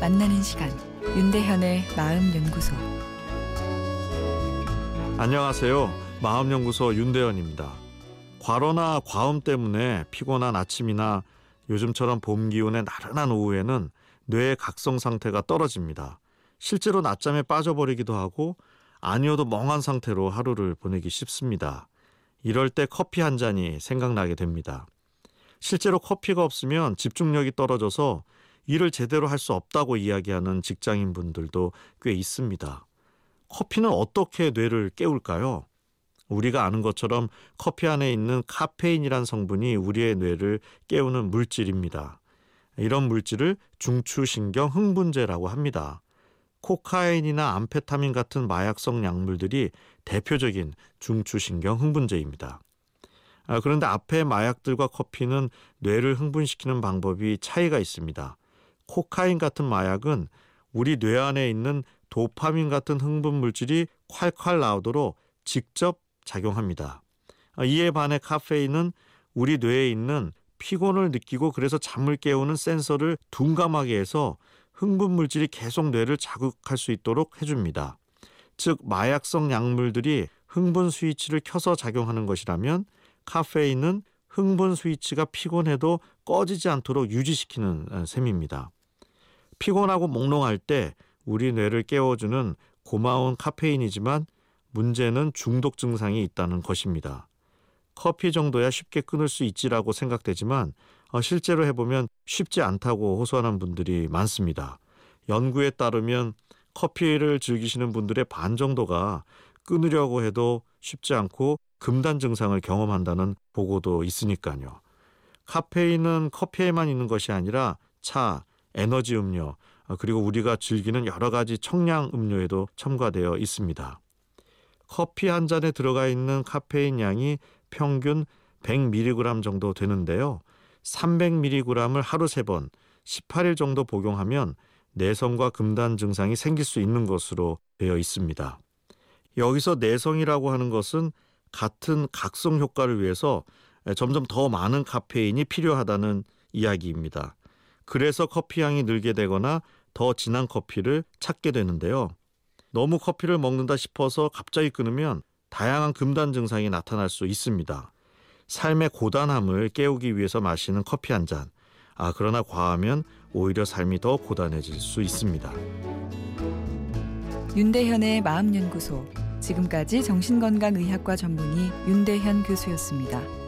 만나는 시간 윤대현의 마음 연구소 안녕하세요. 마음 연구소 윤대현입니다. 과로나 과음 때문에 피곤한 아침이나 요즘처럼 봄 기운의 나른한 오후에는 뇌의 각성 상태가 떨어집니다. 실제로 낮잠에 빠져버리기도 하고 아니어도 멍한 상태로 하루를 보내기 쉽습니다. 이럴 때 커피 한 잔이 생각나게 됩니다. 실제로 커피가 없으면 집중력이 떨어져서 일을 제대로 할 수 없다고 이야기하는 직장인 분들도 꽤 있습니다. 커피는 어떻게 뇌를 깨울까요? 우리가 아는 것처럼 커피 안에 있는 카페인이란 성분이 우리의 뇌를 깨우는 물질입니다. 이런 물질을 중추신경 흥분제라고 합니다. 코카인이나 암페타민 같은 마약성 약물들이 대표적인 중추신경 흥분제입니다. 아, 그런데 앞에 마약들과 커피는 뇌를 흥분시키는 방법이 차이가 있습니다. 코카인 같은 마약은 우리 뇌 안에 있는 도파민 같은 흥분 물질이 콸콸 나오도록 직접 작용합니다. 아, 이에 반해 카페인은 우리 뇌에 있는 피곤을 느끼고 그래서 잠을 깨우는 센서를 둔감하게 해서 흥분 물질이 계속 뇌를 자극할 수 있도록 해줍니다. 즉 마약성 약물들이 흥분 스위치를 켜서 작용하는 것이라면 카페인은 흥분 스위치가 피곤해도 꺼지지 않도록 유지시키는 어, 셈입니다. 피곤하고 몽롱할 때 우리 뇌를 깨워주는 고마운 카페인이지만 문제는 중독 증상이 있다는 것입니다. 커피 정도야 쉽게 끊을 수 있지라고 생각되지만 어, 실제로 해보면 쉽지 않다고 호소하는 분들이 많습니다. 연구에 따르면 커피를 즐기시는 분들의 반 정도가 끊으려고 해도 쉽지 않고 금단 증상을 경험한다는 보고도 있으니까요. 카페인은 커피에만 있는 것이 아니라 차, 에너지 음료, 어, 그리고 우리가 즐기는 여러 가지 청량 음료에도 첨가되어 있습니다. 커피 한 잔에 들어가 있는 카페인 양이 평균 100mg 정도 되는데요. 300mg을 하루 3번, 18일 정도 복용하면 내성과 금단 증상이 생길 수 있는 것으로 되어 있습니다. 여기서 내성이라고 하는 것은 같은 각성 효과를 위해서 점점 더 많은 카페인이 필요하다는 이야기입니다. 그래서 커피 향이 늘게 되거나 더 진한 커피를 찾게 되는데요. 너무 커피를 먹는다 싶어서 갑자기 끊으면 다양한 금단 증상이 나타날 수 있습니다. 삶의 고단함을 깨우기 위해서 마시는 커피 한 잔. 아, 그러나 과하면 오히려 삶이 더 고단해질 수 있습니다. 윤대현의 마음연구소 지금까지 정신건강의학과 전문의 윤대현 교수였습니다.